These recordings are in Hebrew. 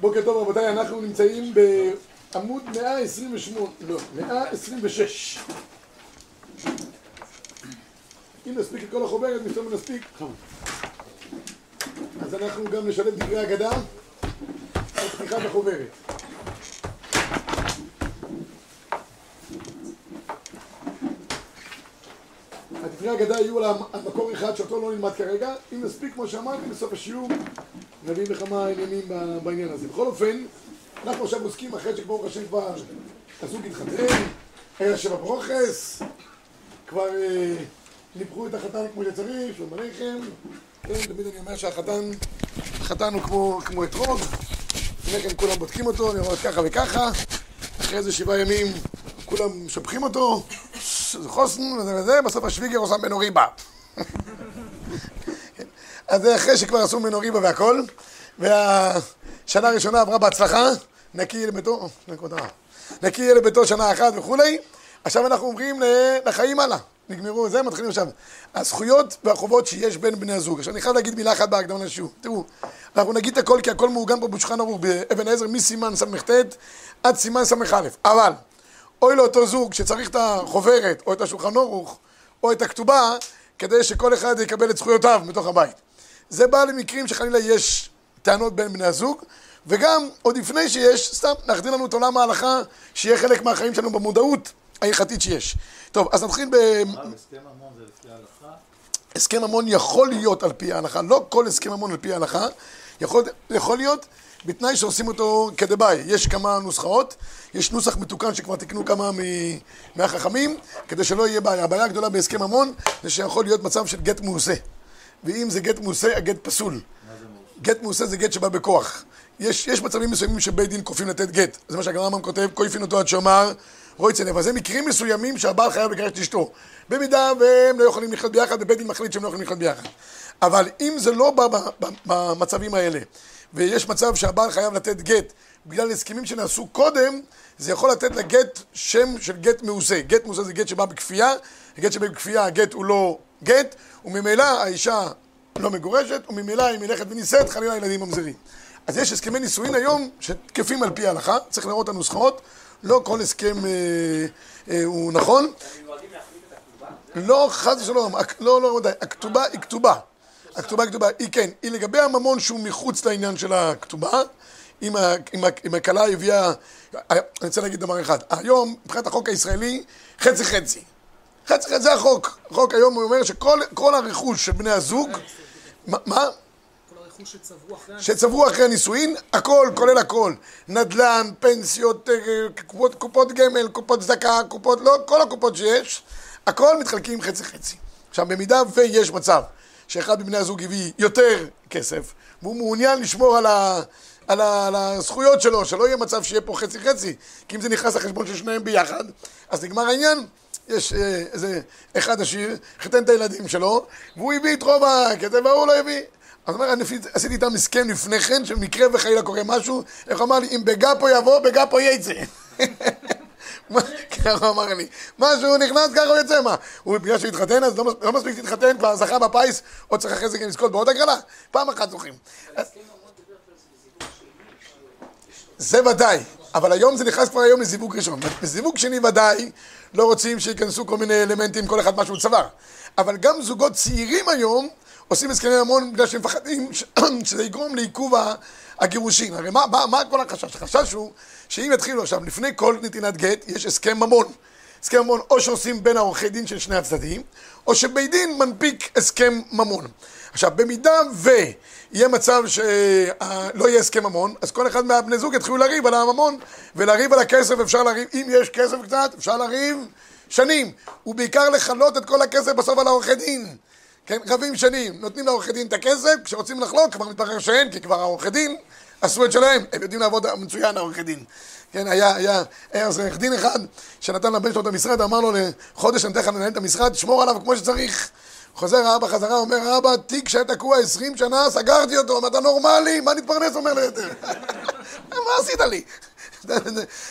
בוקר טוב רבותיי, אנחנו נמצאים בעמוד 128, לא, 126 אם נספיק את כל החוברת, מסתובב נספיק אז אנחנו גם נשלב דברי אגדה על פתיחת החוברת. דברי אגדה יהיו על מקור אחד שאותו לא נלמד כרגע. אם נספיק, כמו שאמרתי, בסוף השיעור נביא לכמה עניינים בעניין הזה. בכל אופן, אנחנו עכשיו עוסקים אחרי שברוך השם כבר הזוג התחתן, היה שבע ברוכס, כבר אה, ניפחו את החתן כמו שצריך, שלום עליכם, כן, תמיד אני אומר שהחתן, החתן הוא כמו, כמו אתרוג, לפני כן כולם בודקים אותו, אני אומר ככה וככה, אחרי איזה שבעה ימים כולם משבחים אותו, זה חוסן וזה וזה, בסוף השוויגר עושה ממנו ריבה. אז זה אחרי שכבר עשו ממנו ריבה והכל, והשנה הראשונה עברה בהצלחה, נקי יהיה לביתו, נקי יהיה לביתו שנה אחת וכולי, עכשיו אנחנו עוברים לחיים הלאה, נגמרו, זה מתחילים עכשיו. הזכויות והחובות שיש בין בני הזוג. עכשיו אני חייב להגיד מילה אחת בהקדמה לשיעור. תראו, אנחנו נגיד את הכל כי הכל מעוגן פה בשולחן ערוך באבן עזר מסימן ס"ט עד סימן ס"א. אבל אוי לאותו זוג שצריך את החוברת או את השולחן ערוך או את הכתובה כדי שכל אחד יקבל את זכויותיו בתוך הבית. זה בא למקרים שחלילה יש טענות בין בני הזוג, וגם עוד לפני שיש, סתם להחדיר לנו את עולם ההלכה, שיהיה חלק מהחיים שלנו במודעות ההלכתית שיש. טוב, אז נתחיל ב... הסכם ממון זה לפי ההלכה? הסכם ממון יכול להיות על פי ההלכה, לא כל הסכם ממון על פי ההלכה, יכול, יכול להיות בתנאי שעושים אותו כדבעי. יש כמה נוסחאות, יש נוסח מתוקן שכבר תקנו כמה מהחכמים, כדי שלא יהיה בעיה. הבעיה הגדולה בהסכם ממון זה שיכול להיות מצב של גט מעושה. ואם זה גט מעושה, הגט פסול. גט מעושה זה גט שבא בכוח. יש, יש מצבים מסוימים שבית דין כופים לתת גט. זה מה שהגמרא כותב, כויפין אותו עד שאומר רויצן אבל זה מקרים מסוימים שהבעל חייב לגרש את אשתו. במידה והם לא יכולים לחיות ביחד, ובית דין מחליט שהם לא יכולים לחיות ביחד. אבל אם זה לא בא במצבים האלה, ויש מצב שהבעל חייב לתת גט בגלל הסכמים שנעשו קודם, זה יכול לתת לגט שם של גט מעושה. גט מעושה זה גט שבא בכפייה, גט שבא בכפייה הגט הוא לא גט, וממילא האישה לא מגורשת, וממילא אם היא הולכת ונישאת, חלילה הילדים ממזרים. אז יש הסכמי נישואין היום שתקפים על פי ההלכה, צריך לראות את הנוסחאות, לא כל הסכם אה, אה, הוא נכון. לא, חס ושלום, לא, לא, לא, הכתובה היא כתובה. הכתובה היא כתובה, היא כן, היא לגבי הממון שהוא מחוץ לעניין של הכתובה, אם הכלה הביאה, אני רוצה להגיד דבר אחד, היום מבחינת החוק הישראלי, חצי חצי. חצי חצי זה החוק. החוק היום אומר שכל הרכוש של בני הזוג, מה? שצברו אחרי הנישואין, הכל, כולל הכל. נדל"ן, פנסיות, אה, קופות, קופות גמל, קופות צדקה, קופות, לא, כל הקופות שיש, הכל מתחלקים חצי חצי. עכשיו, במידה ויש מצב שאחד מבני הזוג הביא יותר כסף, והוא מעוניין לשמור על, ה, על, ה, על הזכויות שלו, שלא יהיה מצב שיהיה פה חצי חצי, כי אם זה נכנס לחשבון של שניהם ביחד, אז נגמר העניין. יש אה, איזה אחד עשיר, חיתן את הילדים שלו, והוא הביא את רוב הכסף והוא לא הביא. אז אומר, אני עשיתי איתם הסכם לפני כן, שמקרה וחלילה קורה משהו, איך אמר לי, אם בגפו יבוא, בגפו יצא. ככה הוא אמר לי, מה שהוא נכנס ככה הוא יוצא, מה? הוא בגלל שהוא התחתן אז לא, לא מספיק להתחתן, כבר זכה בפיס, עוד צריך אחרי זה גם לזכות בעוד הגרלה, פעם אחת זוכים. זה ודאי, אבל היום זה נכנס כבר היום לזיווג ראשון. בזיווג שני ודאי לא רוצים שייכנסו כל מיני אלמנטים, כל אחד משהו צוואר. אבל גם זוגות צעירים היום עושים הסכמי ממון בגלל שהם מפחדים שזה יגרום לעיכוב הגירושין. הרי מה, מה, מה כל החשש? החשש הוא שאם יתחילו עכשיו, לפני כל נתינת גט, יש הסכם ממון. הסכם ממון או שעושים בין העורכי דין של שני הצדדים, או שבית דין מנפיק הסכם ממון. עכשיו, במידה ויהיה מצב שלא יהיה הסכם ממון, אז כל אחד מהבני זוג יתחילו לריב על הממון, ולריב על הכסף אפשר לריב, אם יש כסף קצת, אפשר לריב שנים, ובעיקר לכלות את כל הכסף בסוף על העורכי דין. כן, רבים שנים, נותנים לעורכי דין את הכסף, כשרוצים לחלוק כבר מתברר שאין, כי כבר העורכי דין עשו את שלהם, הם יודעים לעבוד מצוין העורכי דין. כן, היה, היה, היה אז עורך דין אחד שנתן לבן שלו את המשרד, אמר לו לחודש אני אתן לך לנהל את המשרד, שמור עליו כמו שצריך. חוזר האבא חזרה, אומר, אבא, תיק שהיה תקוע עשרים שנה, סגרתי אותו, אתה נורמלי? מה נתפרנס? אומר לו יותר. מה עשית לי?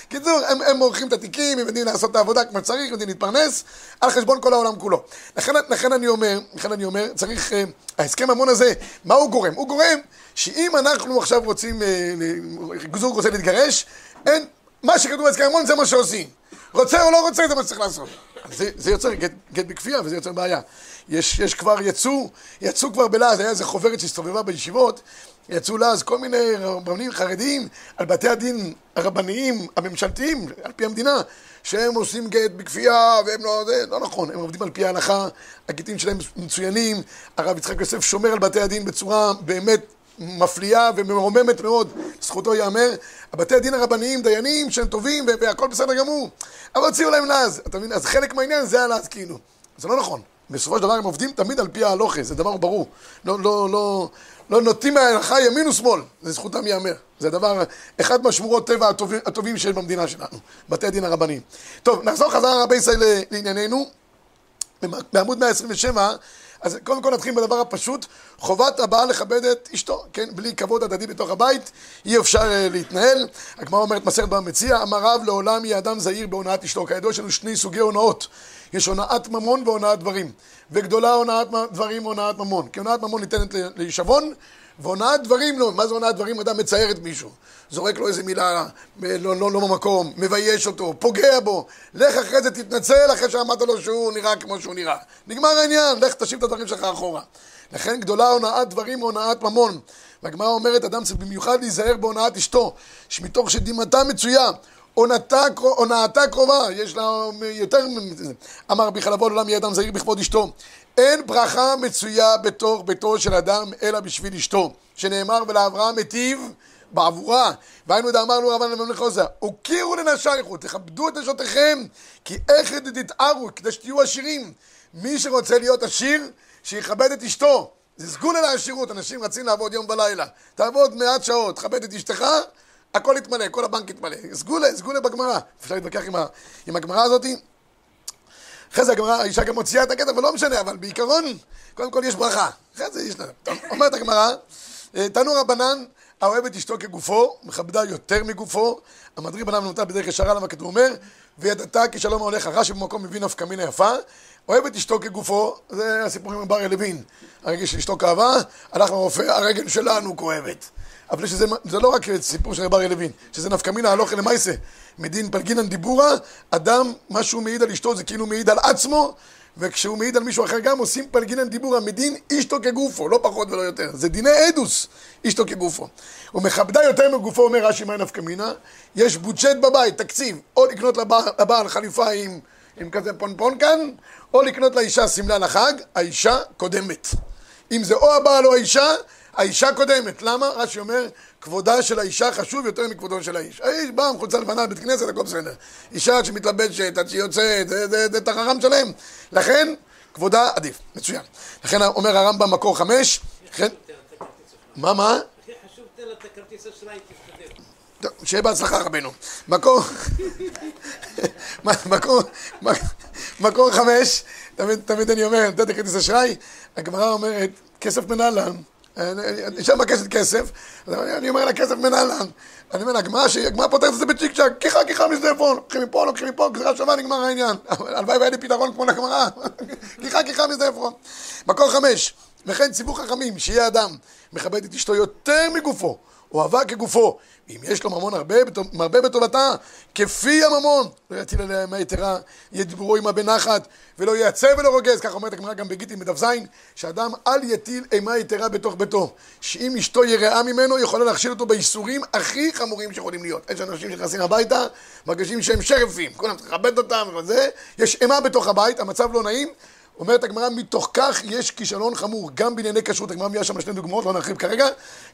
קיצור, הם, הם עורכים את התיקים, הם יודעים לעשות את העבודה כמו שצריך, יודעים להתפרנס, על חשבון כל העולם כולו. לכן, לכן אני אומר, לכן אני אומר, צריך, אה, ההסכם המון הזה, מה הוא גורם? הוא גורם שאם אנחנו עכשיו רוצים, אה, זוג רוצה להתגרש, אין, מה שכתוב בהסכם המון זה מה שעושים. רוצה או לא רוצה, זה מה שצריך לעשות. זה, זה יוצר גט, גט בכפייה וזה יוצר בעיה. יש, יש כבר, יצאו, יצאו כבר בלעז, היה איזה חוברת שהסתובבה בישיבות, יצאו לעז כל מיני רבנים חרדיים על בתי הדין הרבניים הממשלתיים, על פי המדינה, שהם עושים גט בכפייה והם לא, זה לא נכון, הם עובדים על פי ההלכה, הגיטים שלהם מצוינים, הרב יצחק יוסף שומר על בתי הדין בצורה באמת מפליאה ומרוממת מאוד, זכותו ייאמר. הבתי הדין הרבניים, דיינים שהם טובים והכל בסדר גמור, אבל הוציאו להם לעז, אתה מבין? אז חלק מהעניין זה הלעז כאילו. זה לא נכון. בסופו של דבר הם עובדים תמיד על פי ההלוכה, זה דבר ברור. לא, לא, לא, לא נוטים מההלכה ימין ושמאל, זה זכותם ייאמר. זה דבר, אחד מהשמורות טבע הטובים, הטובים שיש במדינה שלנו, בתי הדין הרבניים. טוב, נחזור חזרה רבי ישראל לענייננו. בעמוד 127 אז קודם כל נתחיל בדבר הפשוט, חובת הבעל לכבד את אשתו, כן? בלי כבוד הדדי בתוך הבית, אי אפשר uh, להתנהל. הגמרא אומרת מסכת במציע, אמר רב לעולם יהיה אדם זהיר בהונאת אשתו. כידוע יש לנו שני סוגי הונאות, יש הונאת ממון והונאת דברים. וגדולה הונאת דברים הונאת ממון. כי הונאת ממון ניתנת להישבון, והונאת דברים לא. מה זה הונאת דברים? אדם מצייר את מישהו. זורק לו איזה מילה לא, לא, לא במקום, מבייש אותו, פוגע בו. לך אחרי זה תתנצל אחרי שאמרת לו שהוא נראה כמו שהוא נראה. נגמר העניין, לך תשיב את הדברים שלך אחורה. לכן גדולה הונאת דברים הונאת ממון. והגמרא אומרת, אדם צריך במיוחד להיזהר בהונאת אשתו, שמתוך שדמעתה מצויה, הונאתה קרובה, יש לה יותר מזה. אמר רבי חלבו לעולם יהיה אדם זהיר בכבוד אשתו. אין ברכה מצויה בתוך ביתו של אדם אלא בשביל אשתו, שנאמר ולאברהם היטיב בעבורה. והיינו דאמרנו רבן לממלך עוזה, הוקירו לנשייכו, תכבדו את נשותיכם, כי איך תתארו, כדי שתהיו עשירים. מי שרוצה להיות עשיר, שיכבד את אשתו. זה סגולה לעשירות, אנשים רצים לעבוד יום ולילה. תעבוד מעט שעות, תכבד את אשתך, הכל יתמלא, כל הבנק יתמלא. סגולה, סגולה בגמרא. אפשר להתווכח עם, עם הגמרא הזאתי. אחרי זה הגמרא, האישה גם מוציאה את הקטע, ולא משנה, אבל בעיקרון, קודם כל יש ברכה. אחרי זה יש... אומרת הגמרא, אה, תנו רבנן, האוהב את אשתו כגופו, מכבדה יותר מגופו, המדריך בנם נמתה בדרך ישרה, למה כתוב אומר, וידעת כי שלום ההולך רש"י במקום מבין נפקא מינה יפה, אוהב את אשתו כגופו, זה הסיפור עם בר לוין, הרגל של אשתו כאבה, הלך לרופא, הרגל שלנו כואבת. אבל שזה, זה לא רק סיפור של בר לוין, שזה נפקא מינה הלוך למעשה, מדין פלגינן דיבורה, אדם, מה שהוא מעיד על אשתו זה כאילו מעיד על עצמו, וכשהוא מעיד על מישהו אחר גם עושים פלגינן דיבורה מדין אשתו כגופו, לא פחות ולא יותר. זה דיני עדוס, אשתו כגופו. ומכבדה יותר מגופו, אומר רש"י מאי נפקא מינה, יש בודשט בבית, תקציב, או לקנות לבעל, לבעל חליפה עם, עם כזה פונפון כאן, או לקנות לאישה שמלה לחג, האישה קודמת. אם זה או הבעל או האישה, האישה קודמת. למה? רש"י אומר, כבודה של האישה חשוב יותר מכבודו של האיש. האיש בא עם חולצה לבנה לבית כנסת, הכל בסדר. אישה שמתלבשת, עד שהיא יוצאת, זה את החכם שלהם. לכן, כבודה עדיף. מצוין. לכן אומר הרמב"ם מקור חמש, לכן... מה, מה? שיהיה בהצלחה רבנו. מקור... מקור... מקור חמש, תמיד, תמיד אני אומר, נתת כרטיס אשראי, הגמרא אומרת, כסף מנהלן. אישה מבקשת כסף, אני אומר לה כסף מנהלן. אני אומר לה, הגמרא פותרת את זה בצ'יק צ'אק, כיחה כיחה משדה עפרון, לוקחים מפה, לוקחים מפה, גזירה שווה, נגמר העניין. הלוואי והיה לי פתרון כמו לגמרא. כיחה כיחה משדה עפרון. מקור חמש, וכן ציבור חכמים, שיהיה אדם מכבד את אשתו יותר מגופו. אוהבה כגופו. אם יש לו ממון הרבה, מרבה בטובתה, כפי הממון, לא יטיל עליה אימה יתרה, ידברו עמה בנחת, ולא ייעצר ולא רוגז, כך אומרת הגמרא גם בגיטין בדף ז', שאדם אל יטיל אימה יתרה בתוך ביתו, שאם אשתו יראה ממנו, יכולה להכשיל אותו בייסורים הכי חמורים שיכולים להיות. יש אנשים שנכנסים הביתה, מרגישים שהם שרפים, כולם צריכים לכבד אותם וזה, יש אימה בתוך הבית, המצב לא נעים, אומרת הגמרא, מתוך כך יש כישלון חמור, גם בענייני כשרות, הגמרא מביאה שם שתי דוגמאות, לא נרחיב כרגע,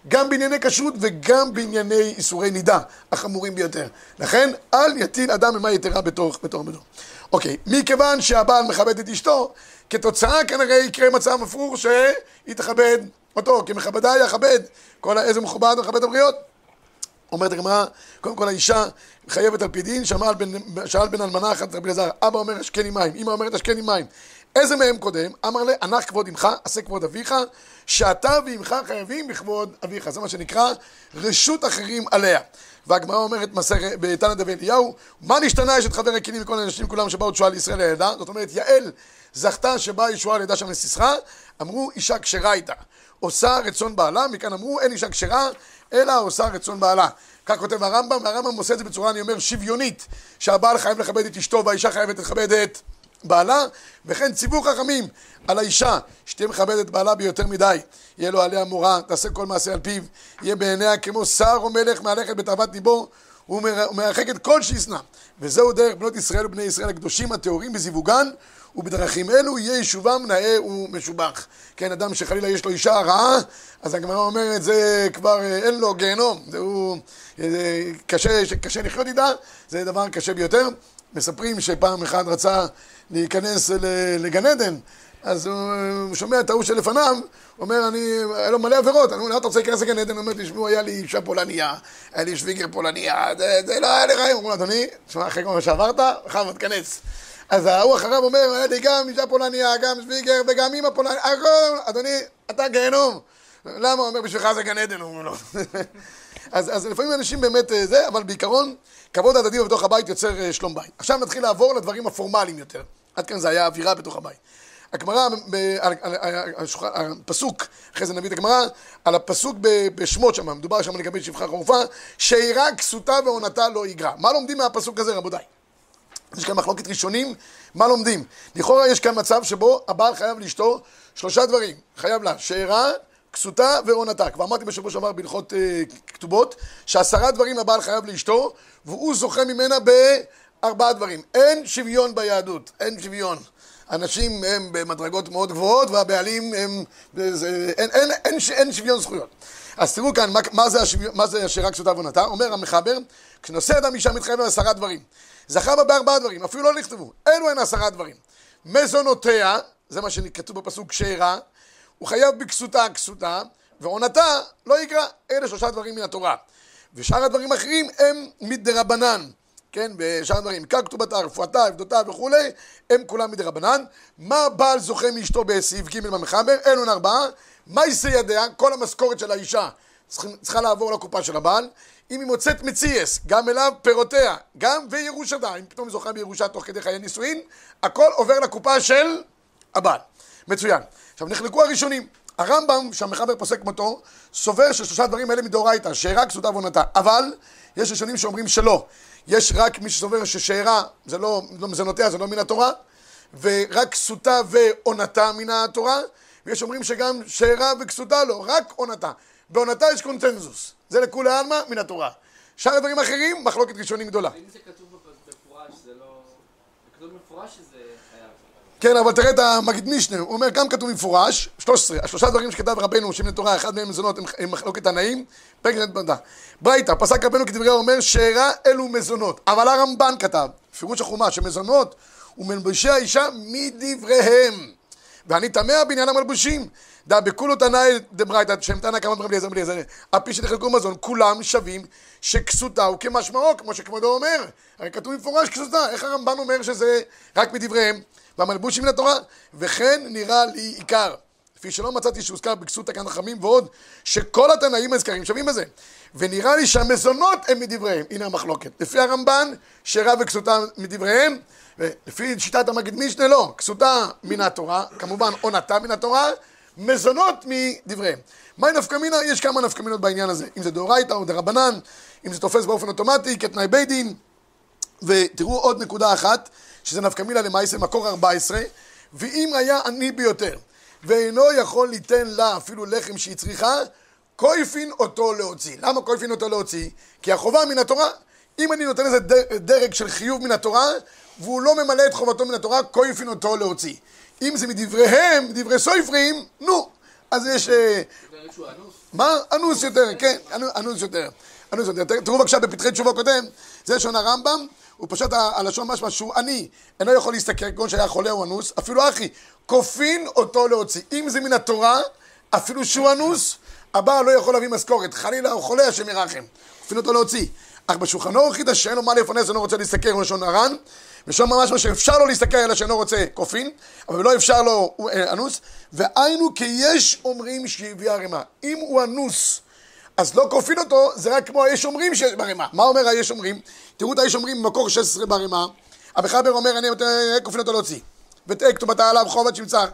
גם בענייני כשרות וגם בענייני איסורי נידה, החמורים ביותר. לכן, אל יטיל אדם ממה יתרה בתוך בתוך ביתו. אוקיי, מכיוון שהבעל מכבד את אשתו, כתוצאה כנראה יקרה מצב מפרור שהיא תכבד אותו, כי מכבדה יכבד, כל איזה מכובד מכבד הבריות. אומרת הגמרא, קודם כל האישה חייבת על פי דין, שאל בן, אלמנה אחת רבי אלעזר, אבא אומר השקני מים, אמא אומרת השקני מים. איזה מהם קודם? אמר לה, הנח כבוד אמך, עשה כבוד אביך, שאתה ואמך חייבים בכבוד אביך. זה מה שנקרא רשות אחרים עליה. והגמרא אומרת בתנא דבי אליהו, מה נשתנה אשת חבר הכלים וכל האנשים כולם שבאו תשועה לישראל לידה? זאת אומרת, יעל זכתה שבאה ישועה לידה שם לסיסרא, אמרו אישה כשרה הייתה. עושה רצון בעלה, מכאן אמרו אין אישה כשרה, אלא עושה רצון בעלה. כך כותב הרמב"ם, והרמב"ם עושה את זה בצורה, אני אומר, שוויונית, שהבעל חייב לכבד את אשתו והאישה חייבת לכבד את בעלה, וכן ציוו חכמים על האישה, שתהיה מכבדת בעלה ביותר מדי, יהיה לו עליה מורה, תעשה כל מעשה על פיו, יהיה בעיניה כמו שר או מלך מהלכת בתאוות ליבו, הוא מרחק את כל שישנא. וזהו דרך בנות ישראל ובני ישראל הקדושים הטהורים בזיווגן, ובדרכים אלו יהיה יישובם נאה ומשובח. כן, אדם שחלילה יש לו אישה רעה, אז הגמרא אומרת זה כבר אה, אין לו גיהנום, זהו אה, קשה, קשה לחיות איתה, זה דבר קשה ביותר. מספרים שפעם אחד רצה להיכנס לגן עדן, אז הוא שומע את ההוא שלפניו, אומר, אני, היה לו מלא עבירות, אני אומר, אתה רוצה להיכנס לגן עדן? הוא אומר, תשמעו, היה לי אישה פולניה, היה לי שוויגר פולניה, זה, זה לא היה לי רעים. הוא אומר, אדוני, תשמע, אחרי כל מה שעברת, בכבוד, תיכנס. אז ההוא אחריו אומר, היה לי גם אישה פולניה, גם שוויגר וגם אימא פולניה, הכל, אדוני, אתה גיהנום. למה? הוא אומר, בשבילך זה גן עדן, הוא אומר לו. אז, אז לפעמים אנשים באמת אה, זה, אבל בעיקרון, כבוד הדדי בתוך הבית יוצר אה, שלום בית. עכשיו נתחיל לעבור לדברים הפורמליים יותר. עד כאן זה היה אווירה בתוך הבית. הגמרא, הפסוק, אחרי זה נביא את הגמרא, על הפסוק בשמות שם, מדובר שם לגבי שפחה חרופה, שאירה כסותה ועונתה לא יגרע. מה לומדים מהפסוק הזה רבותיי? יש כאן מחלוקת ראשונים, מה לומדים? לכאורה יש כאן מצב שבו הבעל חייב לאשתו שלושה דברים, חייב לה שאירה, כסותה ועונתה. כבר אמרתי בשבוע שעבר בהלכות אה, כתובות, שעשרה דברים הבעל חייב לאשתו, והוא זוכה ממנה בארבעה דברים. אין שוויון ביהדות, אין שוויון. אנשים הם במדרגות מאוד גבוהות והבעלים הם... זה, אין, אין, אין, אין שוויון זכויות. אז תראו כאן, מה, מה זה, השוויון, מה זה שרק כסותה ועונתה? אומר המחבר, כשנושא אדם אישה מתחייב על עשרה דברים. זכה בה בארבעה דברים, אפילו לא נכתבו. אלו הן עשרה דברים. מזונותיה, זה מה שכתוב בפסוק שאירה, הוא חייב בכסותה כסותה, ועונתה לא יקרא. אלה שלושה דברים מן התורה. ושאר הדברים האחרים הם מדרבנן, כן, ושאר הדברים, עיקר כתובתה, רפואתה, עבדותה וכולי, הם כולם מדרבנן. מה בעל זוכה מאשתו בסעיף ג' במחבר? אלו ארבעה. מה יישא ידיה? כל המשכורת של האישה צריכה לעבור לקופה של הבעל. אם היא מוצאת מציאס, גם אליו פירותיה, גם וירושתה, אם פתאום היא זוכה בירושה תוך כדי חיי נישואין, הכל עובר לקופה של הבעל. מצוין. עכשיו נחלקו הראשונים. הרמב"ם, שהמחבר פוסק מותו, סובר ששלושה דברים האלה מדאורייתא, שאירה, כסותה ועונתה. אבל יש ראשונים שאומרים שלא. יש רק מי שסובר ששאירה זה לא, לא מזונותיה, זה לא מן התורה, ורק כסותה ועונתה מן התורה, ויש אומרים שגם שאירה וכסותה לא, רק עונתה. בעונתה יש קונצנזוס, זה לכולי עלמא מן התורה. שאר הדברים האחרים, מחלוקת ראשונים גדולה. אם זה כתוב במפורש, זה לא... זה כתוב במפורש שזה. כן, אבל תראה את המגיד משנה, הוא אומר, גם כתוב במפורש, 13, השלושה דברים שכתב רבנו, שהם לתורה, אחד מהם מזונות, הם מחלוקת תנאים, פרק נתבדה. ברייתא, פסק רבנו כדברי אומר, שאירה אלו מזונות. אבל הרמב"ן כתב, פירוש החומה, שמזונות ומלבושי האישה מדבריהם. ואני תמה בעניין המלבושים. דא בכולו תנאי דברייתא, שם תנא כמה דברים אליעזר בליעזר, הפי שתחלקו מזון, כולם שווים שכסותה הוא כמשמעו, כמו שכבודו אומר. הרי כתוב במפורש כסותה, איך הרמב"ן אומר שזה רק מדבריהם? והמלבושים מן התורה, וכן נראה לי עיקר. כפי שלא מצאתי שהוזכר בכסות תקן חכמים ועוד, שכל התנאים הזכרים שווים בזה. ונראה לי שהמזונות הם מדבריהם. הנה המחלוקת. לפי הרמב"ן, שרב וכסותה מדבריהם, ולפי שיטת המגיד משנה לא. כסותה מן התורה, כמובן עונתה מן התורה, מזונות מדבריהם. מהי נפקא מינה? יש כמה נפקא מינות בעניין הזה. אם זה דאורייתא או דרבנן, אם זה תופס באופן אוטומטי כתנאי בית דין. ותראו עוד נקודה אחת, שזה נפקא מינה למעשה מקור 14, ואם היה עני ביותר, ואינו יכול ליתן לה אפילו לחם שהיא צריכה, כויפין אותו להוציא. למה כויפין אותו להוציא? כי החובה מן התורה. אם אני נותן איזה דרג של חיוב מן התורה, והוא לא ממלא את חובתו מן התורה, כויפין אותו להוציא. אם זה מדבריהם, דברי סופרים, נו. אז יש... אה, מה? אנוס יותר, כן, אנוס יותר. אנוס יותר. תראו בבקשה בפתחי תשובה קודם, זה לשון הרמב"ם, הוא פשוט הלשון משמע שהוא עני, אינו יכול להסתכל, כגון שהיה חולה או אנוס, אפילו אחי, כופין אותו להוציא. אם זה מן התורה, אפילו שהוא אנוס, הבעל לא יכול להביא משכורת, חלילה הוא חולה, השם ירחם. כופין אותו להוציא. אך בשולחנו הוכיח שאין לו מה לפרנס אינו רוצה להסתכל עם לשון הר"ן, ושם ממש מה שאפשר לו להסתכל אלא שאינו רוצה קופין, אבל לא אפשר לו אה, אנוס, והיינו כי יש אומרים שהביא ערימה. אם הוא אנוס אז לא כופין אותו, זה רק כמו היש אומרים שיש בערימה. מה אומר היש אומרים? תראו את היש אומרים במקור 16 בערימה. אביחבר אומר, אני כופין אותו להוציא. ותהא כתובתה עליו חובת שמצר.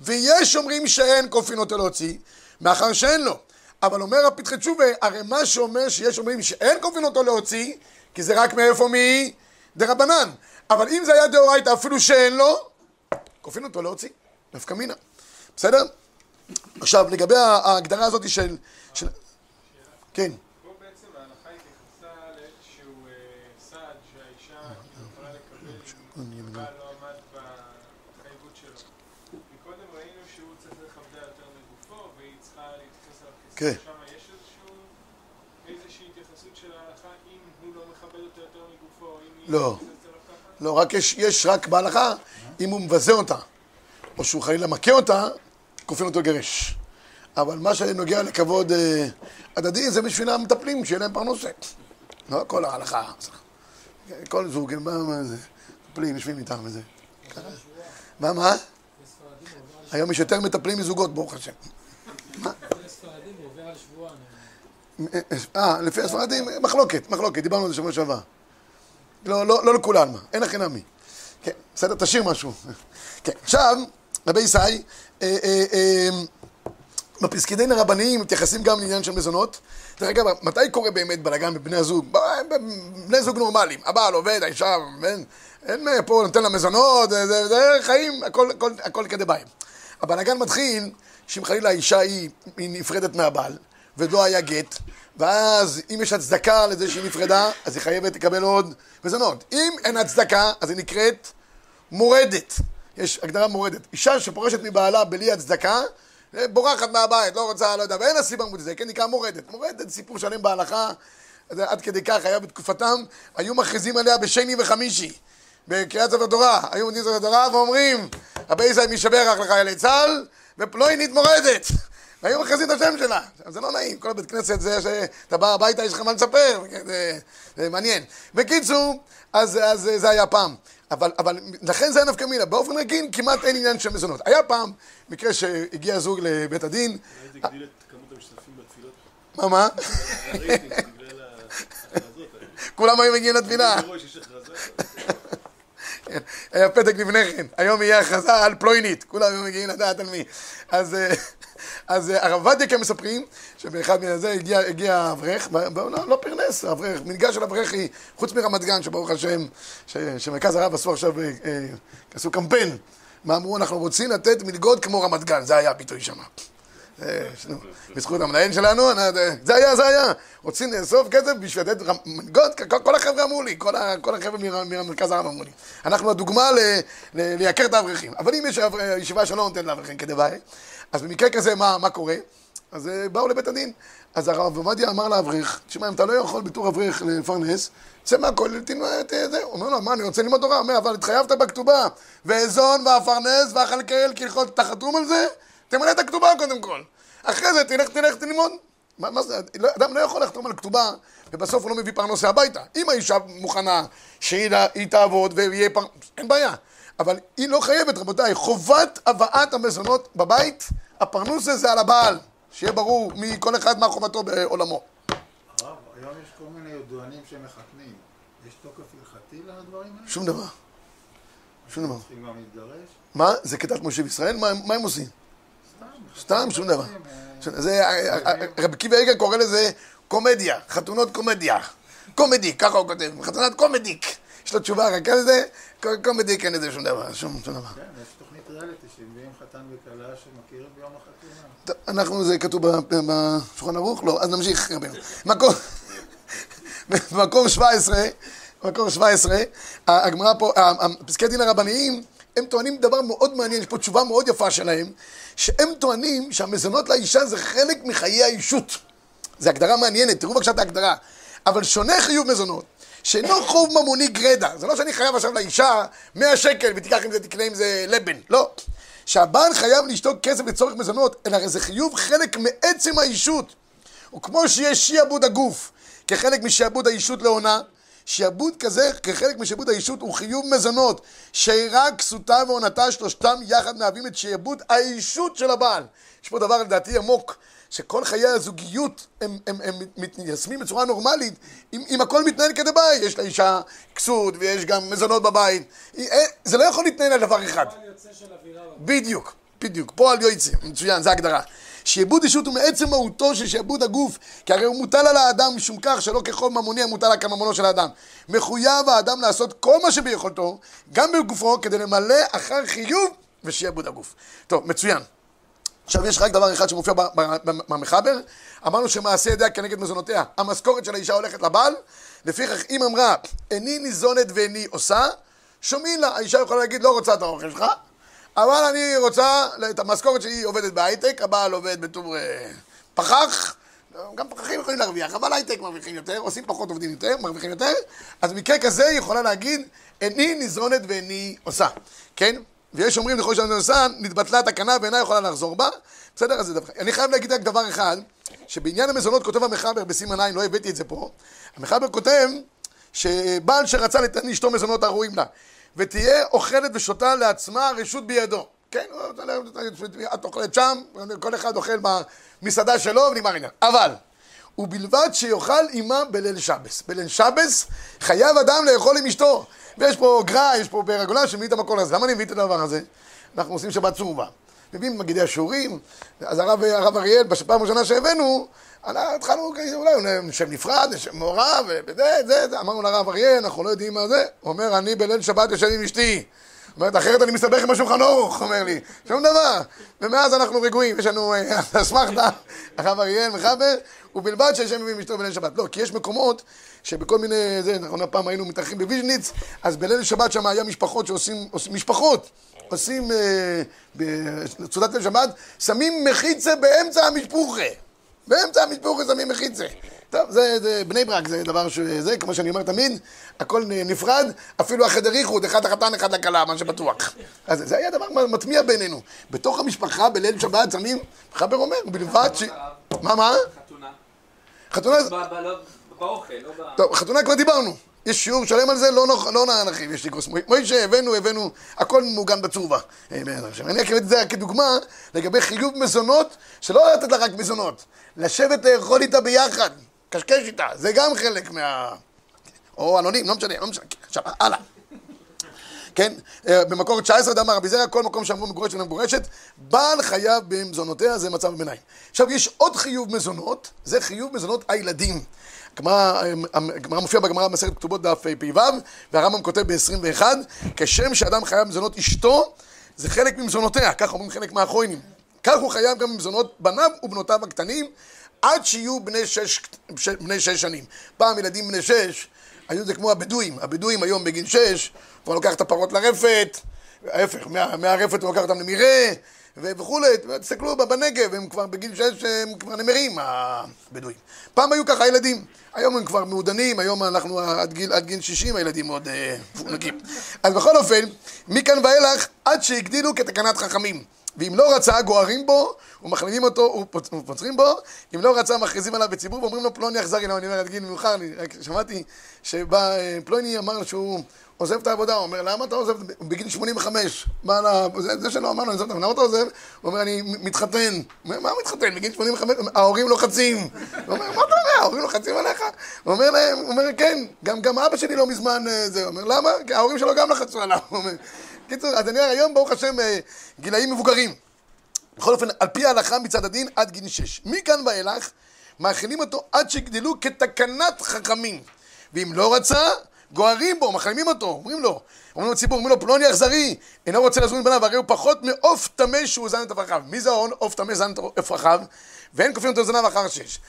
ויש אומרים שאין כופין אותו להוציא, מאחר שאין לו. אבל אומר הפתחי תשובה, הרי מה שאומר שיש אומרים שאין כופין אותו להוציא, כי זה רק מאיפה מי? דרבנן. אבל אם זה היה דאורייתא אפילו שאין לו, כופין אותו להוציא. נפקא מינה. בסדר? עכשיו, לגבי ההגדרה הזאת של... של... כן. פה בעצם ההלכה התייחסה לאיזשהו אה, סעד שהאישה יכולה לקבל אם הבעל לא עמד בהתחייבות שלו. מקודם ראינו שהוא צריך לכבדה יותר מגופו והיא צריכה להתייחס אליו כן. כסף. שם יש איזושהי התייחסות של ההלכה אם הוא לא מכבד אותו יותר מגופו, אם היא לא. ככה? לא, רק יש, יש רק בהלכה, אם הוא מבזה אותה, או שהוא חלילה מכה אותה, כופין אותו לגרש. אבל מה שנוגע לכבוד אה, הדדי, זה בשביל המטפלים, שיהיה להם פרנסה. לא כל ההלכה. כל זוג, מה, מה זה? מטפלים, יושבים איתם וזה. מה, מה? היום יש יותר מטפלים מזוגות, ברוך השם. שבועיים. אה, לפי הספרדים, מחלוקת, מחלוקת, דיברנו על זה שבוע שעבר. לא, לא, לא לכולן, מה, אין הכי נמי. כן, בסדר, תשאיר משהו. כן, עכשיו, רבי ישי, בפסקי דין הרבניים מתייחסים גם לעניין של מזונות. דרך אגב, מתי קורה באמת בלאגן בבני הזוג? בני זוג נורמליים. הבעל עובד, האישה, אין, אין אה, פה נותן לה מזונות, זה, זה, זה חיים, הכל, הכל, הכל כדבעי. הבלאגן מתחיל שאם חלילה האישה היא, היא נפרדת מהבעל, ולא היה גט, ואז אם יש הצדקה לזה שהיא נפרדה, אז היא חייבת לקבל עוד מזונות. אם אין הצדקה, אז היא נקראת מורדת. יש הגדרה מורדת. אישה שפורשת מבעלה בלי הצדקה, אה, בורחת מהבית, לא רוצה, לא יודע, ואין לה סיבה מוצדקת, נקרא מורדת. מורדת, סיפור שלם בהלכה, עד כדי כך היה בתקופתם, היו מכריזים עליה בשני וחמישי, בקריאת ספר תורה. היו עומדים ספר תורה ואומרים, רבי ישראל משבח לחיילי צה"ל, ופלוינית מורדת. והיו מכריזים את השם שלה. זה לא נעים, כל הבית כנסת זה שאתה בא הביתה, יש לך מה לספר, זה, זה מעניין. בקיצור, אז, אז זה היה פעם. אבל, אבל לכן זה נפקא מינה. באופן רגיל כמעט אין עניין של מזונות. היה פעם מקרה שהגיע זוג לבית הדין, זה הגדיל את כמות המשתתפים בתפילות. מה מה? כולם היו מגיעים לתפילה. כן, היה פתק לפני כן, היום יהיה הכרזה על פלוינית, כולם היו מגיעים לדעת על מי. אז, אה, אז אה, הרב עובדיה כאן מספרים שבאחד מזה הגיע, הגיע אברך, ו- והוא לא, לא פרנס, אברך, מנהיגה של אברך היא, חוץ מרמת גן, שברוך השם, ש- שמרכז הרב עשו עכשיו, אה, אה, עשו קמפיין, מה אמרו, אנחנו רוצים לתת מלגות כמו רמת גן, זה היה הביטוי שם. אה, בזכות המנהל שלנו, זה היה, זה היה. רוצים לאסוף כסף בשביל לתת מלגות, כל- החבר'ה אמרו לי, כל החבר'ה מה- מהמרכז העם אמרו לי. אנחנו הדוגמה לייקר את האברכים. אבל אם יש ישיבה שלא נותנת לאברכים כדבעי, אז במקרה כזה, מה מה קורה? אז אה, באו לבית הדין. אז הרב עובדיה אמר לאברך, תשמע, אם אתה לא יכול בתור אברך לפרנס, צא מהכולל, תלמד את זה. אומר לו, מה, אני רוצה ללמוד תורה. אומר, אבל התחייבת בכתובה, ואזון ואפרנס ואכלכל כהלכות, אתה חתום על זה? תמלא את הכתובה קודם כל. אחרי זה תלך, תלך, תלמוד. מה, מה זה, לא- אדם לא יכול לחתום על כתובה, ובסוף הוא לא מביא פרנסה הביתה. אם האישה מוכנה שהיא היא תעבוד ויהיה פר... אין בעיה. אבל היא לא חייבת, רבותיי. חובת הבאת המזונות בבית, הפרנוסה זה על הבעל. שיהיה ברור מכל אחד מה חובתו בעולמו. הרב, היום יש כל מיני ידוענים שמחתנים. יש תוקף הלכתי לדברים האלה? שום דבר. שום דבר. צריכים גם להתגרש? מה? זה כדת משה וישראל? מה, מה הם עושים? סתם, שום דבר. אה, זה, רבי עקיבא איגר קורא לזה קומדיה, חתונות קומדיה. קומדי, ככה הוא כותב, חתונת קומדיק. יש לו תשובה רק על זה, קומדיק אין לזה שום דבר, שום, דבר. כן, יש תוכנית ריאליטי שמביאים חתן וכלה שמכירים ביום החתונה. אנחנו, זה כתוב בשולחן ערוך? לא, אז נמשיך, רבינו. במקום 17, במקום 17, הגמרא פה, ה- ה- פסקי דין הרבניים, הם טוענים דבר מאוד מעניין, יש פה תשובה מאוד יפה שלהם, שהם טוענים שהמזונות לאישה זה חלק מחיי האישות. זו הגדרה מעניינת, תראו בבקשה את ההגדרה. אבל שונה חיוב מזונות, שאינו חוב ממוני גרידא. זה לא שאני חייב עכשיו לאישה 100 שקל ותיקח עם זה, תקנה עם זה לבן. לא. שהבעל חייב לשתוק כסף לצורך מזונות, אלא זה חיוב חלק מעצם האישות. וכמו שיש שיעבוד הגוף כחלק משעבוד האישות לעונה. שעבוד כזה, כחלק משעבוד האישות, הוא חיוב מזונות, שרק כסותה ועונתה, שלושתם יחד מהווים את שעבוד האישות של הבעל. יש פה דבר לדעתי עמוק, שכל חיי הזוגיות הם, הם, הם מתיישמים בצורה נורמלית, אם, אם הכל מתנהל כדבעי, יש לאישה כסות ויש גם מזונות בבית, אה, זה לא יכול להתנהל על דבר אחד. פועל יוצא של אווירה. בדיוק, בדיוק, פועל יועצים, מצוין, זו ההגדרה. שעבוד אישות הוא מעצם מהותו של שעבוד הגוף, כי הרי הוא מוטל על האדם משום כך שלא ככל ממוני המוטל על כממונו של האדם. מחויב האדם לעשות כל מה שביכולתו, גם בגופו, כדי למלא אחר חיוב ושיעבוד הגוף. טוב, מצוין. עכשיו יש רק דבר אחד שמופיע במחבר, אמרנו שמעשה ידיה כנגד מזונותיה. המשכורת של האישה הולכת לבעל, לפיכך אם אמרה איני ניזונת ואיני עושה, שומעים לה, האישה יכולה להגיד לא רוצה את האוכל שלך, אבל אני רוצה את המשכורת שלי עובדת בהייטק, הבעל עובד בתור אה, פחח, גם פחחים יכולים להרוויח, אבל הייטק מרוויחים יותר, עושים פחות עובדים יותר, מרוויחים יותר, אז במקרה כזה היא יכולה להגיד איני ניזונת ואיני עושה, כן? ויש אומרים לכל שאני עושה, נתבטלה התקנה ואינה יכולה לחזור בה, בסדר? אז דבר. אני חייב להגיד רק דבר אחד, שבעניין המזונות כותב המחבר בסימן עין, לא הבאתי את זה פה, המחבר כותב שבעל שרצה לתת לאשתו מזונות הראויים לה, ותהיה אוכלת ושותה לעצמה רשות בידו. כן, את אוכלת שם, כל אחד אוכל במסעדה שלו ונגמר העניין. אבל, ובלבד שיאכל עימה בליל שבס. בליל שבס חייב אדם לאכול עם אשתו. ויש פה גרע, יש פה ברגולה שמביא את המקור הזה. למה אני מביא את הדבר הזה? אנחנו עושים שבת צרובה. מביאים מגידי השיעורים, אז הרב, הרב אריאל, בפעם הראשונה שהבאנו, התחלנו, אולי נשב נפרד, נשב מעורב, וזה, זה, זה, אמרנו לרב אריאל, אנחנו לא יודעים מה זה, הוא אומר, אני בליל שבת יושב עם אשתי. אומרת, אחרת אני מסתבך עם השולחן ערוך, אומר לי, שום דבר. ומאז אנחנו רגועים, יש לנו אה, אסמכתה, הרב אריאל מחבר, ובלבד שישב עם אשתו בליל שבת. לא, כי יש מקומות שבכל מיני, זה, נכון, הפעם היינו מתארחים בוויז'ניץ, אז בליל שבת שם היה משפחות שעושים, עושים משפחות, עושים אה, בסעודת ליל שבת, שמים מחיצה באמצע המשפוחה. באמצע המשפוחה שמים מחיצה. טוב, זה, זה בני ברק, זה דבר שזה, כמו שאני אומר תמיד, הכל נפרד, אפילו החדר איחוד, אחד לחתן, אחד לכלה, מה שבטוח. אז זה היה דבר מטמיע בינינו. בתוך המשפחה, בליל שבת, שמים, חבר אומר, בלבד ש... מה, מה? חתונה. חתונה... לא- באוכל, לא ב... טוב, חתונה כבר דיברנו. יש שיעור שלם על זה, לא, נוח, לא נרחיב, יש לי כוס מוישה, הבאנו, הבאנו, הכל מעוגן בצורבה. אה. אני אקריא את זה כדוגמה לגבי חיוב מזונות, שלא לתת לה רק מזונות, לשבת לאכול איתה ביחד, קשקש איתה, זה גם חלק מה... או אנונים, לא משנה, לא משנה. עכשיו, הלאה. כן? אה, במקור 19 דאמר רבי זרע, כל מקום שאמרו מגורשת ואינה מגורשת, בעל חייב במזונותיה, זה מצב הביניים. עכשיו, יש עוד חיוב מזונות, זה חיוב מזונות הילדים. הגמרא הגמרא מופיע בגמרא במסכת כתובות דף פ"ו, והרמב"ם כותב ב-21, כשם שאדם חייב במזונות אשתו, זה חלק ממזונותיה, כך אומרים חלק מהאחרונים. כך הוא חייב גם במזונות בניו ובנותיו הקטנים, עד שיהיו בני שש, בני שש שנים. פעם ילדים בני שש, היו זה כמו הבדואים. הבדואים היום בגיל שש, כבר לוקח את הפרות לרפת, ההפך, מה, מהרפת הוא לוקח אותם למרעה, וכולי. תסתכלו בנגב, הם כבר בגיל שש, הם כבר נמרים, הבדואים. פעם היו ככה ילדים. היום הם כבר מעודנים, היום אנחנו עד גיל, עד גיל 60 הילדים מאוד אה, מפונקים. אז בכל אופן, מכאן ואילך, עד שהגדילו כתקנת חכמים. ואם לא רצה, גוערים בו, ומכלילים אותו ופוצרים בו, אם לא רצה, מכריזים עליו בציבור, ואומרים לו, פלוני אכזרי, למה אני אומר גיל מאוחר, אני רק שמעתי שבא, אה, פלוני אמר שהוא עוזב את העבודה, הוא אומר, למה אתה עוזב? הוא בגיל 85, מה לה, זה, זה שלא אמרנו, אני עוזב, למה אתה עוזב? הוא אומר, אני מתחתן. הוא אומר, מה מתחתן? בגיל 85, ההורים לוחצים. הוא אומר, מה אתה אומר, ההורים לוחצים עליך? הוא אומר להם, הוא אומר, כן, גם, גם אבא שלי לא מזמן אה, זה. הוא אומר, למה? כי ההורים שלו גם לחצו עליו. הוא אומר, קיצור, אז אני אומר, היום ברוך השם אה, גילאים מבוגרים. בכל אופן, על פי ההלכה מצד הדין עד גיל שש. מכאן ואילך, מאכילים אותו עד שיגדלו כתקנת חכמים. ואם לא רצה, גוערים בו, מחרימים אותו, אומרים לו, אומרים לציבור, אומרים לו, פלוני אכזרי, אינו רוצה לזון בניו, הרי הוא פחות מעוף טמא שהוא זן את אפרחיו. מי זה ההון? עוף טמא זן את אפרחיו, ואין כופים אותו זנב אחר שש.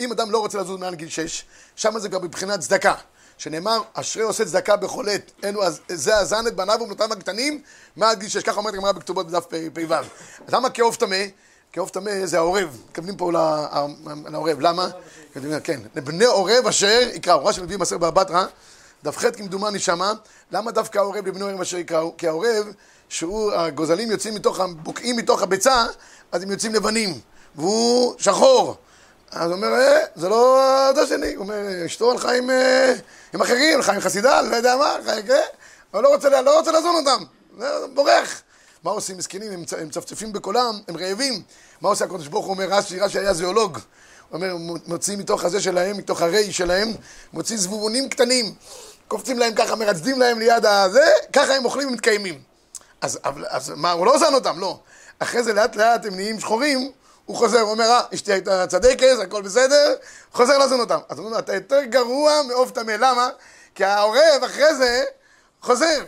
אם אדם לא רוצה לזוז מעל גיל שש, שם זה כבר מבחינת צדקה. שנאמר, אשרי עושה צדקה בכל עת, זה הזן את בניו ובנותיו הקטנים, מעד גיל שש, ככה אומרת הגמרא בכתובות בדף פ"ו. אז למה כעוף טמא? כעוף טמא זה העורב, מתכוונים פה לעורב, למה? כן, לבני עורב אשר יקראו, רש"י מביא מסר בבטרה, דף ח' כמדומני שמה, למה דווקא העורב לבני עורב אשר יקראו? כי העורב, שהוא, הגוזלים יוצאים מתוך, בוקעים מתוך הביצה, אז הם יוצאים לבנים, והוא שחור. אז הוא אומר, אה, זה לא זה שלי. הוא אומר, אשתו הלכה עם, אה, עם אחרים, הלכה עם חסידה, לא יודע מה, חי- כן? אבל לא רוצה, לא רוצה לעזון אותם. בורח. מה עושים מסכנים? הם צ- הם מצפצפים בקולם, הם רעבים. מה עושה הקדוש ברוך הוא? אומר, רש"י, רש"י היה זואולוג. אומר, מוציא מתוך הזה שלהם, מתוך הרי שלהם, מוציא זבובונים קטנים. קופצים להם ככה, מרצדים להם ליד הזה, ככה הם אוכלים ומתקיימים. אז, אבל, אז מה, הוא לא אוזן אותם, לא. אחרי זה לאט לאט הם נהיים שחורים, הוא חוזר, הוא אומר, אה, אשתי הייתה צדקת, הכל בסדר, חוזר לאזן אותם. אז הוא אומר, אתה יותר גרוע מעוף טמא, למה? כי העורב אחרי זה חוזר.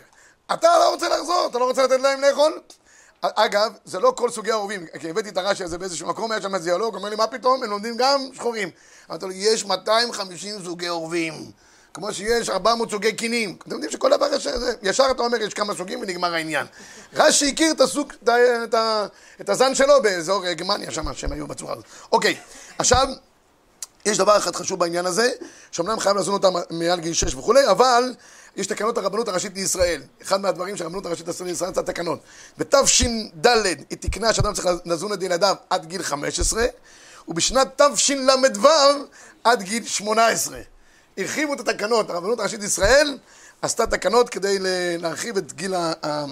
אתה לא רוצה לחזור, אתה לא רוצה לתת להם לאכול? אגב, זה לא כל סוגי העורבים, כי הבאתי את הרש"י הזה באיזשהו מקום, היה שם איזה דיאלוג, אומר לי, מה פתאום, הם לומדים גם שחורים. אמרתי לו, יש 250 סוגי עורבים, כמו שיש 400 סוגי קינים. אתם יודעים שכל דבר יש, ישר אתה אומר, יש כמה סוגים ונגמר העניין. רש"י הכיר את הסוג, את, את, את הזן שלו באזור אה, גרמניה שם, שהם היו בצורה הזאת. אוקיי, עכשיו, יש דבר אחד חשוב בעניין הזה, שאומנם חייב לזון אותם מעל גיל 6 וכולי, אבל יש תקנות הרבנות הראשית לישראל. אחד מהדברים שהרבנות הראשית לישראל זה התקנות. בתש"ד היא תיקנה שאדם צריך לזון את ילדיו עד גיל 15, ובשנת תשל"ו עד גיל 18. הרחיבו את התקנות, הרבנות הראשית לישראל עשתה תקנות כדי להרחיב את גיל ה... ה-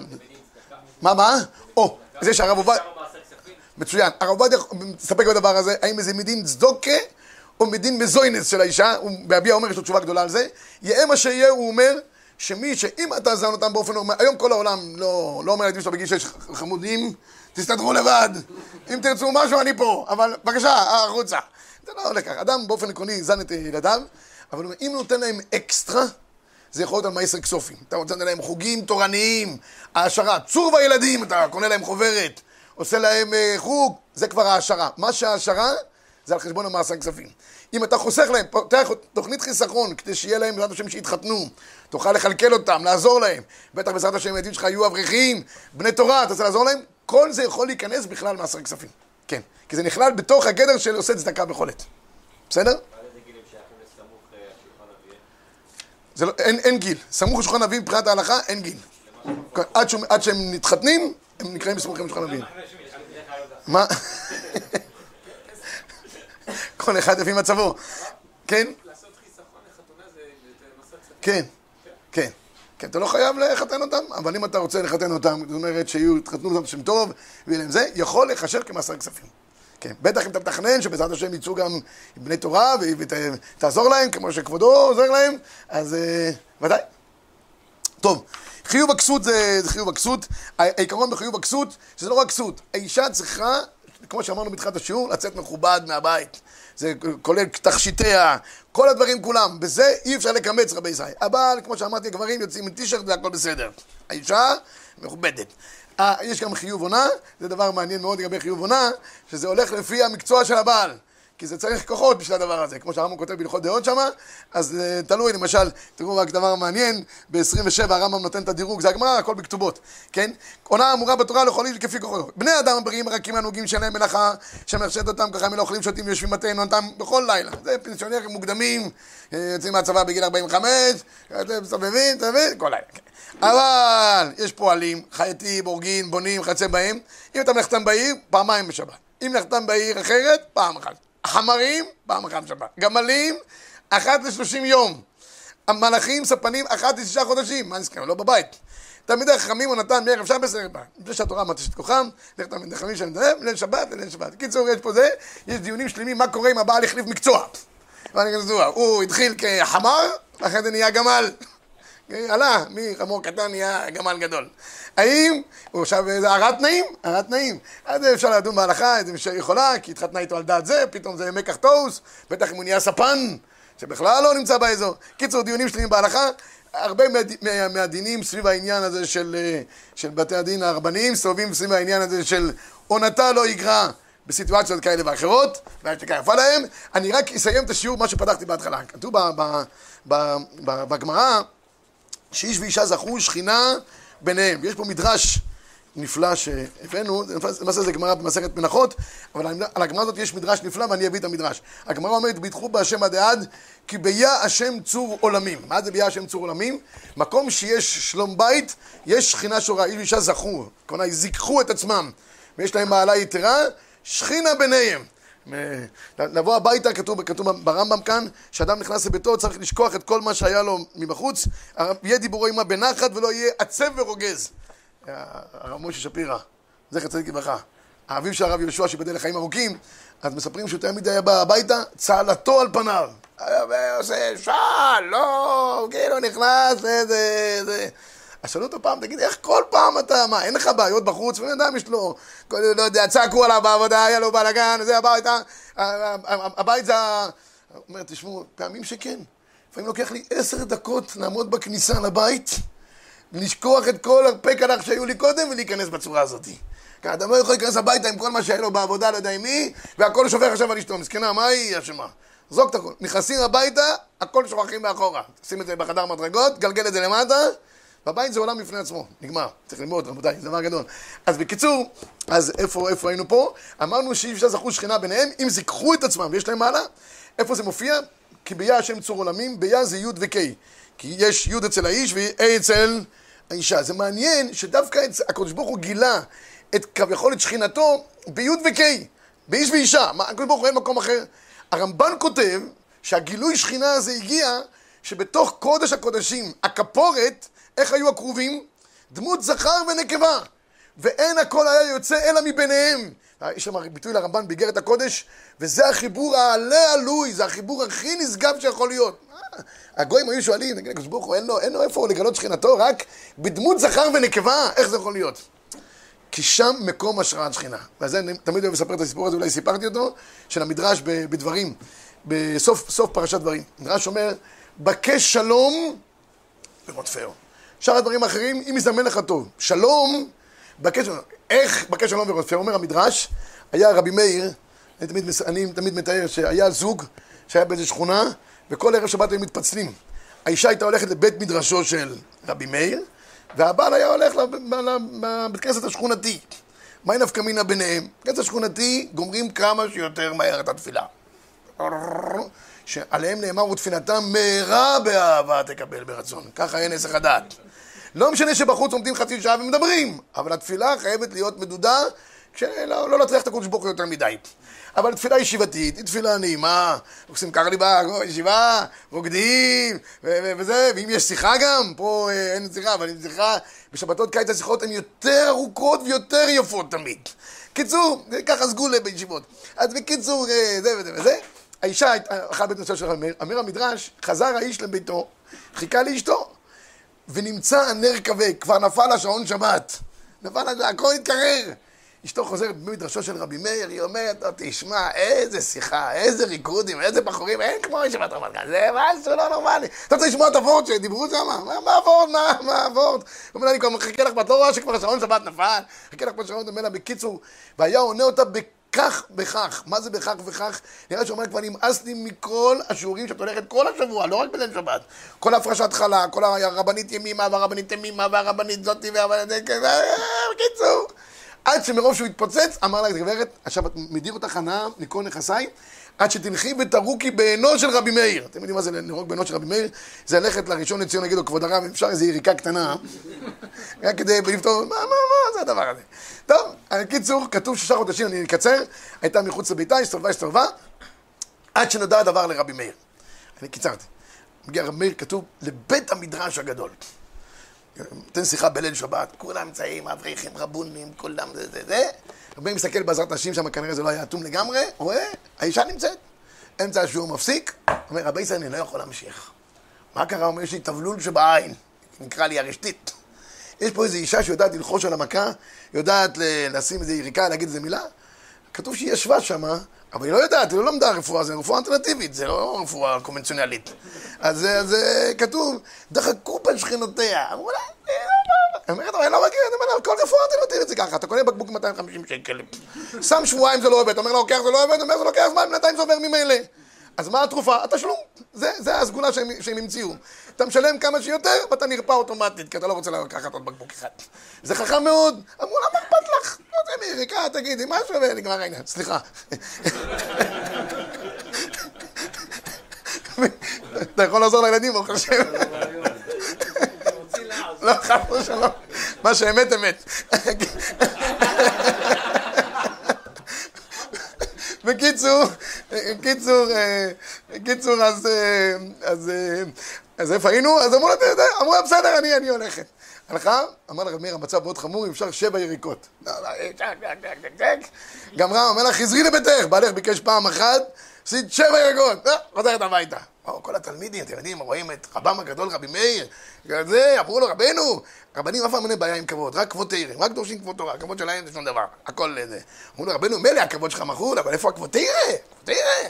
מה, מה? או, זה שהרב עובדיה... מצוין. הרב עובדיה מסתפק בדבר הזה, האם זה מדין צדוקה או מדין מזוינס של האישה, הוא בהביע אומר, יש לו תשובה גדולה על זה. יהא מה שיהיה, הוא אומר, שמי שאם אתה זן אותם באופן נורמלי, היום כל העולם לא, לא אומר לילדים שלו בגיל שש חמודים, תסתדרו לבד, אם תרצו משהו אני פה, אבל בבקשה, החוצה. זה לא הולך ככה, אדם באופן עקרוני זן את ילדיו, אבל אם נותן להם אקסטרה, זה יכול להיות על מייסר כסופים. אתה לתת להם חוגים תורניים, העשרה, צור בילדים, אתה קונה להם חוברת, עושה להם אה, חוג, זה כבר העשרה. מה שהעשרה, זה על חשבון המעשר כספים. אם אתה חוסך להם, פותח תוכנית חיסכון, כדי שיהיה להם, בעזרת השם, שיתחתנו, תוכל לכלכל אותם, לעזור להם. בטח בעזרת השם, הילדים שלך יהיו אברכים, בני תורה, אתה רוצה לעזור להם? כל זה יכול להיכנס בכלל מעשר כספים. כן. כי זה נכלל בתוך הגדר של עושה צדקה. בסדר? אה, השולחן אביהם? זה לא, אין, אין גיל. סמוך לשולחן אביב מבחינת ההלכה, אין גיל. עד, שהוא- עד שהם מתחתנים, הם נקראים סמוכים לשולחן אביב. מה? כל אחד לפי מצבו. כן? לעשות חיסכון לחתונה זה. כן. כן. כן, אתה לא חייב לחתן אותם, אבל אם אתה רוצה לחתן אותם, זאת אומרת שיהיו, יתחתנו אותם שם טוב, ויהיה להם זה, יכול להיחשב כמעשר כספים. כן, בטח אם אתה מתכנן שבעזרת השם יצאו גם בני תורה ותעזור להם, כמו שכבודו עוזר להם, אז אה, ודאי. טוב, חיוב הכסות זה, זה חיוב הכסות. העיקרון בחיוב הכסות, שזה לא רק כסות. האישה צריכה, כמו שאמרנו בתחילת השיעור, לצאת מכובד מהבית. זה כולל תכשיטיה, כל הדברים כולם. בזה אי אפשר לקמץ רבי ישראל. אבל, כמו שאמרתי, הגברים יוצאים עם טישרט והכל בסדר. האישה מכובדת. אה, יש גם חיוב עונה, זה דבר מעניין מאוד לגבי חיוב עונה, שזה הולך לפי המקצוע של הבעל. כי זה צריך כוחות בשביל הדבר הזה, כמו שהרמב"ם כותב בהלכות דעות שמה, אז uh, תלוי, למשל, תראו רק דבר מעניין, ב-27 הרמב"ם נותן את הדירוג, זה הגמרא, הכל בכתובות, כן? עונה אמורה בתורה לכל איש כפי כוחו. בני אדם הבריאים הרכים הנוגעים שלהם מלאכה, שמרשת אותם ככה הם לא אוכלים, שותים ויושבים מטענו אותם בכל לילה. זה פנסיונרים מוקדמים, אה, יוצאים מהצבא בגיל 45, אתם מסתובבים, מבין? כל לילה. כן. אבל יש פועלים, חייטים, הורגים, בונים, חצי בהם. אם אתה מלאכתם בעיר, פעמיים בשבת. אם מלאכתם בעיר אחרת, פעם אחת. חמרים, פעם אחת בשבת. גמלים, אחת לשלושים יום. המלאכים, ספנים, אחת לשישה חודשים. מה נזכר? לא בבית. תלמידי החכמים הוא נתן מערב שבת בסדר פעם. לפני שהתורה אמרת את כוחם, לך תלמידי חכמים שאני מדבר, ליל שבת וליל שבת. קיצור, יש פה זה, יש דיונים שלמים מה קורה אם הבעל החליף מקצוע. הוא התחיל כחמר, ואחרי זה נהיה גמל. עלה, מחמור קטן נהיה גמל גדול. האם הוא עכשיו איזה הרעת תנאים? הרעת תנאים. אז אפשר לדון בהלכה, איזה מישהו יכולה, כי התחתנה איתו על דעת זה, פתאום זה מקח טוס, בטח אם הוא נהיה ספן, שבכלל לא נמצא באזור. קיצור, דיונים שלמים בהלכה, הרבה מה, מה, מהדינים סביב העניין הזה של, אה, של בתי הדין הרבניים, סובבים סביב העניין הזה של עונתה לא יגרע. בסיטואציות כאלה ואחרות, והשתיקה יפה להם. אני רק אסיים את השיעור, מה שפתחתי בהתחלה. כתוב בגמרא, שאיש ואישה זכו שכינה ביניהם. יש פה מדרש נפלא שהבאנו, למעשה זה גמרא במסכת מנחות, אבל על הגמרא הזאת יש מדרש נפלא ואני אביא את המדרש. הגמרא אומרת, ביטחו בהשם עד עד, כי ביה השם צור עולמים. מה זה ביה השם צור עולמים? מקום שיש שלום בית, יש שכינה שורה, איש ואישה זכו, כלומר, זיככו את עצמם, ויש להם מעלה יתרה, שכינה ביניהם. לבוא הביתה, כתוב, כתוב ברמב"ם כאן, שאדם נכנס לביתו, צריך לשכוח את כל מה שהיה לו מבחוץ, יהיה דיבורו עמה בנחת ולא יהיה עצב ורוגז. אה, הרב משה שפירא, זכר צדיק לברכה. האביב של הרב יהושע, שיבדל לחיים ארוכים, אז מספרים שהוא תמיד היה בא הביתה, צהלתו על פניו. היה עושה שלום, כאילו נכנס לאיזה... זה. אז שאלו אותו פעם, תגיד, איך כל פעם אתה, מה, אין לך בעיות בחוץ? ובן אדם יש לו, לא יודע, צעקו עליו בעבודה, היה לו בלאגן, זה הבית, הבית זה ה... הוא אומר, תשמעו, פעמים שכן. לפעמים לוקח לי עשר דקות לעמוד בכניסה לבית, לשכוח את כל הרפי קלח שהיו לי קודם ולהיכנס בצורה הזאת. כי אדם לא יכול להיכנס הביתה עם כל מה שהיה לו בעבודה, לא יודע עם מי, והכל שופך עכשיו על אשתו. מסכנה, מה היא אשמה? זרוק את הכל. נכנסים הביתה, הכל שוכחים מאחורה. שים את זה בחדר מדרגות, גלגל את זה למטה, בבית זה עולם בפני עצמו, נגמר. צריך ללמוד, רבותיי, זה דבר גדול. אז בקיצור, אז איפה, איפה היינו פה? אמרנו שאי אפשר זכו שכינה ביניהם, אם זיככו את עצמם ויש להם מעלה. איפה זה מופיע? כי ביה השם צור עולמים, ביה זה י' וק'. כי יש י' אצל האיש וה' אצל האישה. זה מעניין שדווקא הקדוש ברוך הוא גילה את כביכול את שכינתו בי' וק', באיש ואישה. מה, הקדוש ברוך הוא אין מקום אחר. הרמב"ן כותב שהגילוי שכינה הזה הגיע שבתוך קודש הקודשים, הכפורת, איך היו הכרובים? דמות זכר ונקבה. ואין הכל היה יוצא אלא מביניהם. יש שם ביטוי לרמב"ן באיגרת הקודש, וזה החיבור העלה עלוי, זה החיבור הכי נשגב שיכול להיות. הגויים היו שואלים, נגיד, הקדוש ברוך הוא, אין לו, אין לו איפה לגלות שכינתו, רק בדמות זכר ונקבה, איך זה יכול להיות? כי שם מקום השראת שכינה. וזה אני תמיד אוהב לספר את הסיפור הזה, אולי סיפרתי אותו, של המדרש בדברים, בסוף פרשת דברים. המדרש אומר, בקש שלום ורודפהו. שאר הדברים האחרים, אם יזמן לך טוב. שלום, בקש. איך בקש שלום ורודפהו? אומר המדרש, היה רבי מאיר, אני תמיד, אני תמיד מתאר שהיה זוג שהיה באיזו שכונה, וכל ערב שבת היו מתפצלים. האישה הייתה הולכת לבית מדרשו של רבי מאיר, והבעל היה הולך לבית כנסת השכונתי. מהי נפקא מינה ביניהם? בית כנסת השכונתי גומרים כמה שיותר מהר את התפילה. שעליהם נאמר ותפילתם מהרה באהבה תקבל ברצון. ככה אין נסח הדעת. לא משנה שבחוץ עומדים חצי שעה ומדברים, אבל התפילה חייבת להיות מדודה, לא, לא להטריח את הקודש ברוך הוא יותר מדי. אבל תפילה ישיבתית, היא תפילה נעימה, עושים ככה ליבה, ישיבה, רוקדים, וזה, ואם יש שיחה גם, פה אה, אין שיחה, אבל אם שיחה, בשבתות קיץ השיחות הן יותר ארוכות ויותר יפות תמיד. קיצור, ככה סגולה בישיבות. אז בקיצור, אה, זה וזה וזה. האישה אכלה בית נושא של אמיר, אמיר המדרש, חזר האיש לביתו, חיכה לאשתו, ונמצא הנר כבה, כבר נפל השעון שבת. נפל, הכל התקרר. אשתו חוזרת במדרשו של רבי מאיר, היא אומרת לו, תשמע, איזה שיחה, איזה ריקודים, איזה בחורים, אין כמו ישיבת רמת גן, זה משהו לא נורמלי. אתה רוצה לשמוע את הוורד שדיברו שם? מה הוורד? מה, מה הוורד? הוא אומר לה, אני כבר מחכה לך, ואת לא רואה שכבר השעון שבת נפל? מחכה לך בשעון, אומר לה, בקיצור, והיה עונה אותה כך וכך. מה זה בכך וכך? נראה שאומר כבר נמאס לי מכל השיעורים שאת הולכת כל השבוע, לא רק בליל שבת. כל הפרשת חלה, כל הרבנית ימימה והרבנית ימימה והרבנית זאתי והרבנית... בקיצור. עד שמרוב שהוא התפוצץ, אמר לה, גברת, עכשיו את מדיר אותך הנאה מכל נכסיי, עד שתלכי ותרוקי בעינו של רבי מאיר. אתם יודעים מה זה לנהוג בעינו של רבי מאיר? זה ללכת לראשון לציון, להגיד לו, כבוד הרב, אפשר איזו יריקה קטנה, רק כדי לפתור, מה, מה, מה זה הדבר הזה? טוב, קיצור, כתוב שישה חודשים, אני אקצר, הייתה מחוץ לביתה, הסתובבה, הסתובבה, עד שנודע הדבר לרבי מאיר. אני קיצרתי. מגיע רבי מאיר, כתוב, לבית המדרש הגדול. נותן שיחה בליל שבת, כולם נמצאים, אברכים, רבונים, כולם זה זה זה. רבי מסתכל בעזרת נשים שם, כנראה זה לא היה אטום לגמרי, רואה, האישה נמצאת. אמצע השיעור מפסיק, אומר, רבי ישראל, אני לא יכול להמשיך. מה קרה? אומר, יש לי תבלול שבעין, נקרא לי הרשתית. יש פה איזו אישה שיודעת ללחוש על המכה, יודעת לשים איזו יריקה, להגיד איזו מילה. כתוב שהיא ישבה שמה, אבל היא לא יודעת, היא לא למדה רפואה, זה רפואה אלטרנטיבית, זה לא רפואה קונבנציונלית. אז, אז כתוב, דחקו בין שכנותיה. אמרו לה, היא אומרת, אבל אני לא מכיר, אני אומר כל רפואה אלטרנטיבית זה ככה, אתה קונה בקבוק 250 שקל, שם שבועיים זה לא עובד, אומר לו, לוקח זה לא עובד, אומר זה לוקח זמן, בינתיים זה עובר ממילא. אז מה התרופה? התשלום. זה, זה הסגולה שהם, שהם המציאו. אתה משלם כמה שיותר, ואתה נרפא אוטומטית, כי אתה לא רוצה לקחת עוד בקבוק אחד. זה חכם מאוד. אמרו, למה אכפת לך? לא יודע, מיריקה, תגידי, משהו, ונגמר העניין. סליחה. אתה יכול לעזור לילדים, ברוך השם. לא, חס ושלום. מה שאמת, אמת. בקיצור, בקיצור, אה, בקיצור, אז, אה, אז, אה, אז איפה היינו? אז אמרו לה, אמרו לה, בסדר, אני, אני הולכת. הלכה, אמר לה רב מאיר, המצב מאוד חמור, אם אפשר שבע יריקות. לא, לא. גמרה, אומר לה, חזרי לביתך, בעלך ביקש פעם אחת, עשית שבע יריקות, חוזרת הביתה. באו כל התלמידים, אתם יודעים, רואים את רבם הגדול, רבי מאיר, זה, אמרו לו, רבנו, רבנים אף פעם אין בעיה עם כבוד, רק כבוד תהירים, רק דורשים כבוד תורה, הכבוד שלהם זה שום דבר, הכל זה. אמרו לו, רבנו, מילא הכבוד שלך מחול, אבל איפה הכבוד תהירה? תהירה.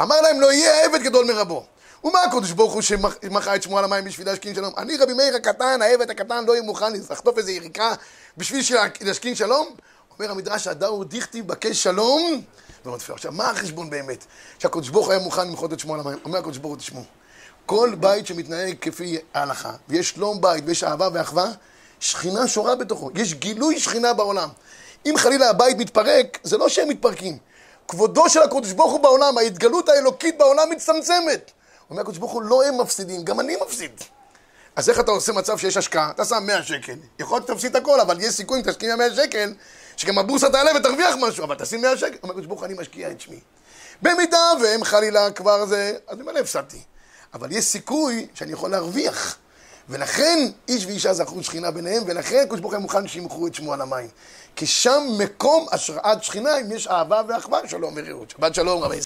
אמר להם, לא יהיה עבד גדול מרבו. ומה הקדוש ברוך הוא שמחה את שמו על המים בשביל להשכין שלום? אני רבי מאיר הקטן, העבד הקטן, לא יהיה מוכן לחטוף איזה יריקה בשביל להשכין שלום? אומר המדרש, הדאו דיכטי בקש שלום ורודפהו. עכשיו, מה החשבון באמת? שהקדוש ברוך היה מוכן למחות את שמו על המים. אומר הקדוש ברוך הוא, תשמעו, כל בית שמתנהג כפי ההלכה, ויש שלום בית ויש אהבה ואחווה, שכינה שורה בתוכו. יש גילוי שכינה בעולם. אם חלילה הבית מתפרק, זה לא שהם מתפרקים. כבודו של הקדוש ברוך הוא בעולם, ההתגלות האלוקית בעולם מצטמצמת. אומר הקדוש ברוך הוא, לא הם מפסידים, גם אני מפסיד. אז איך אתה עושה מצב שיש השקעה? אתה שם 100 שקל. יכול להיות שתפסיד הכל, אבל יש סיכוי אם תשקיע 100 שקל, שגם הבורסה תעלה ותרוויח משהו, אבל תשים 100 שקל. אומר הקדוש ברוך אני משקיע את שמי. במידה והם חלילה כבר זה, אז ממילא הפסדתי. אבל יש סיכוי שאני יכול להרוויח. ולכן איש ואישה זכרו שכינה ביניהם, ולכן הקדוש ברוך הוא מוכן שימכרו את שמו על המים. כי שם מקום השראת שכינה, אם יש אהבה ואחווה, שלום ורעות. שבת שלום רבי